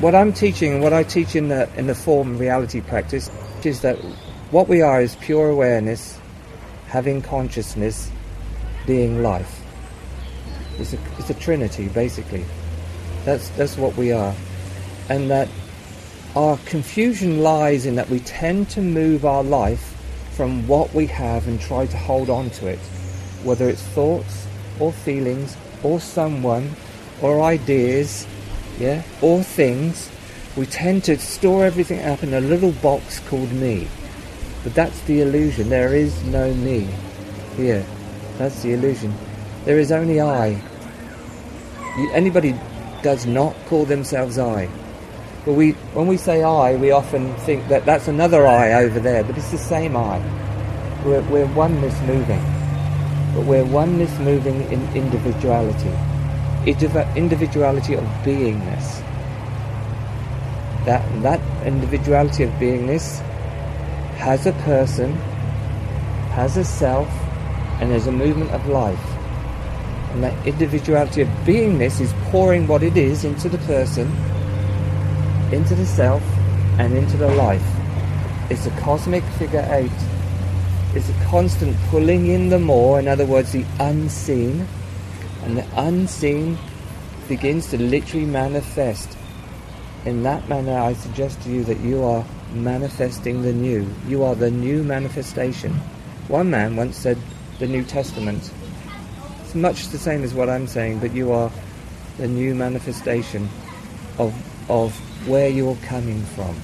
what I'm teaching and what I teach in the in the form reality practice is that what we are is pure awareness, having consciousness, being life. It's a, it's a trinity basically. That's that's what we are, and that our confusion lies in that we tend to move our life from what we have and try to hold on to it, whether it's thoughts or feelings or someone or ideas, yeah, or things. We tend to store everything up in a little box called me. But that's the illusion. There is no me here. That's the illusion. There is only I. Anybody does not call themselves I. But we, when we say I, we often think that that's another I over there, but it's the same I. We're, we're oneness moving. But we're oneness moving in individuality. Individuality of beingness. That, that individuality of beingness has a person, has a self, and there's a movement of life. And that individuality of beingness is pouring what it is into the person into the self and into the life. It's a cosmic figure eight. It's a constant pulling in the more, in other words, the unseen. And the unseen begins to literally manifest. In that manner, I suggest to you that you are manifesting the new. You are the new manifestation. One man once said the New Testament. It's much the same as what I'm saying, but you are the new manifestation of, of where you're coming from.